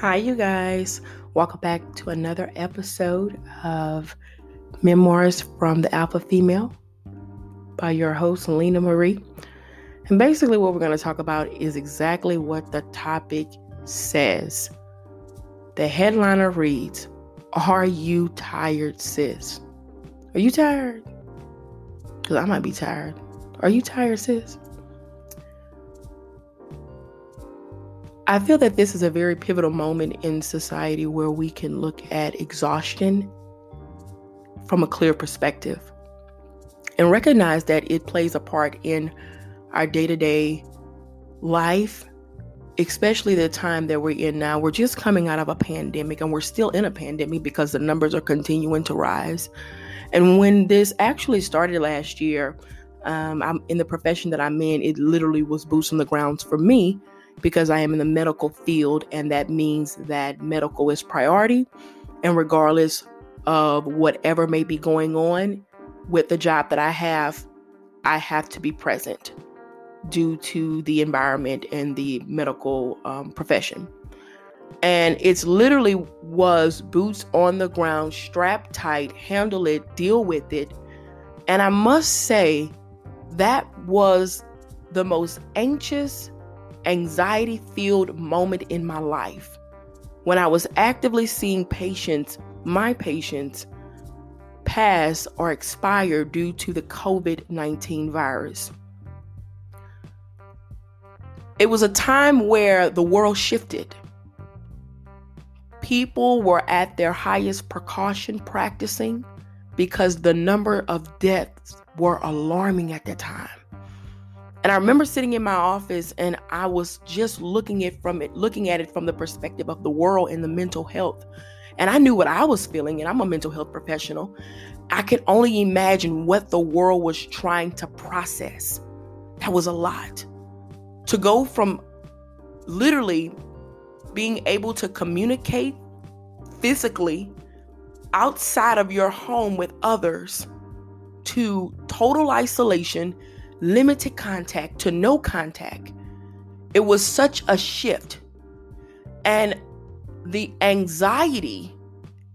Hi, you guys. Welcome back to another episode of Memoirs from the Alpha Female by your host, Lena Marie. And basically, what we're going to talk about is exactly what the topic says. The headliner reads Are you tired, sis? Are you tired? Because I might be tired. Are you tired, sis? I feel that this is a very pivotal moment in society where we can look at exhaustion from a clear perspective and recognize that it plays a part in our day to day life, especially the time that we're in now. We're just coming out of a pandemic and we're still in a pandemic because the numbers are continuing to rise. And when this actually started last year, um, I'm in the profession that I'm in, it literally was boots on the grounds for me because I am in the medical field, and that means that medical is priority. And regardless of whatever may be going on with the job that I have, I have to be present due to the environment and the medical um, profession. And it's literally was boots on the ground, strap tight, handle it, deal with it. And I must say, that was the most anxious anxiety filled moment in my life when I was actively seeing patients, my patients, pass or expire due to the COVID 19 virus. It was a time where the world shifted. People were at their highest precaution practicing because the number of deaths were alarming at that time. And I remember sitting in my office and I was just looking at from it, looking at it from the perspective of the world and the mental health. And I knew what I was feeling, and I'm a mental health professional. I could only imagine what the world was trying to process. That was a lot. To go from literally being able to communicate physically outside of your home with others to total isolation limited contact to no contact. It was such a shift. And the anxiety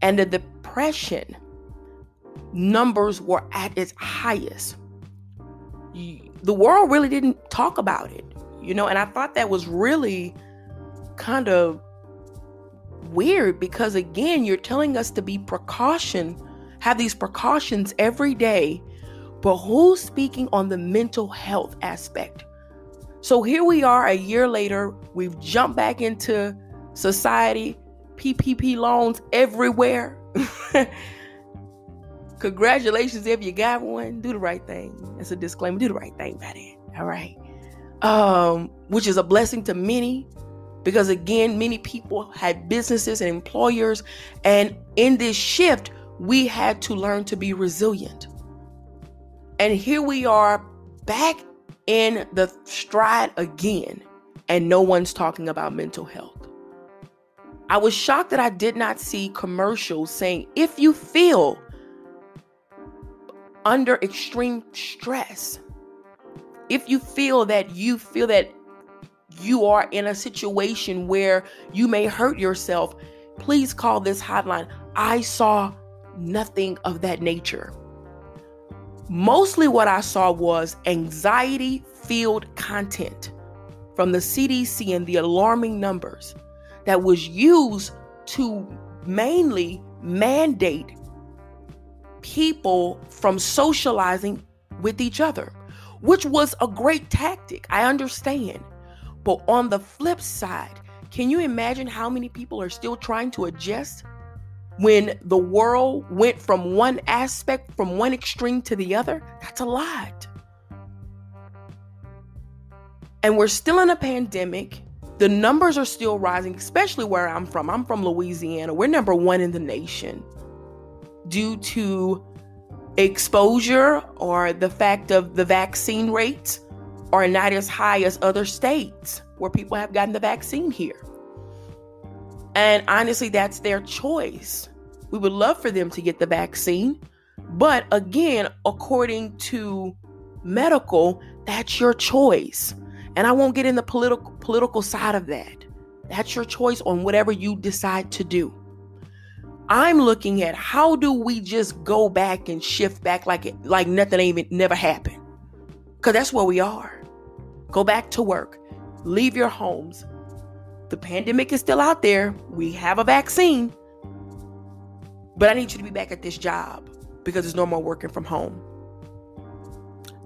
and the depression numbers were at its highest. The world really didn't talk about it, you know, and I thought that was really kind of weird because, again, you're telling us to be precaution, have these precautions every day but who's speaking on the mental health aspect? So here we are a year later, we've jumped back into society, PPP loans everywhere. Congratulations if you got one. Do the right thing. That's a disclaimer. Do the right thing by then. All right. Um, which is a blessing to many because again, many people had businesses and employers. And in this shift, we had to learn to be resilient. And here we are back in the stride again, and no one's talking about mental health. I was shocked that I did not see commercials saying if you feel under extreme stress, if you feel that you feel that you are in a situation where you may hurt yourself, please call this hotline. I saw nothing of that nature. Mostly what I saw was anxiety filled content from the CDC and the alarming numbers that was used to mainly mandate people from socializing with each other, which was a great tactic. I understand. But on the flip side, can you imagine how many people are still trying to adjust when the world went from one aspect, from one extreme to the other, that's a lot. And we're still in a pandemic. The numbers are still rising, especially where I'm from. I'm from Louisiana. We're number one in the nation due to exposure or the fact of the vaccine rates are not as high as other states where people have gotten the vaccine here. And honestly, that's their choice. We would love for them to get the vaccine. But again, according to medical, that's your choice. And I won't get in the political political side of that. That's your choice on whatever you decide to do. I'm looking at how do we just go back and shift back like it like nothing even never happened. Cause that's where we are. Go back to work. Leave your homes. The pandemic is still out there. We have a vaccine. But I need you to be back at this job because there's no more working from home.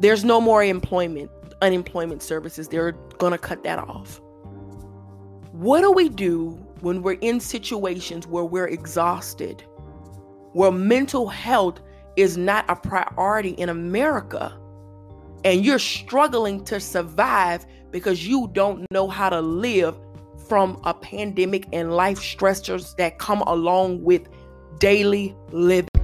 There's no more employment, unemployment services. They're going to cut that off. What do we do when we're in situations where we're exhausted, where mental health is not a priority in America, and you're struggling to survive because you don't know how to live from a pandemic and life stressors that come along with daily living?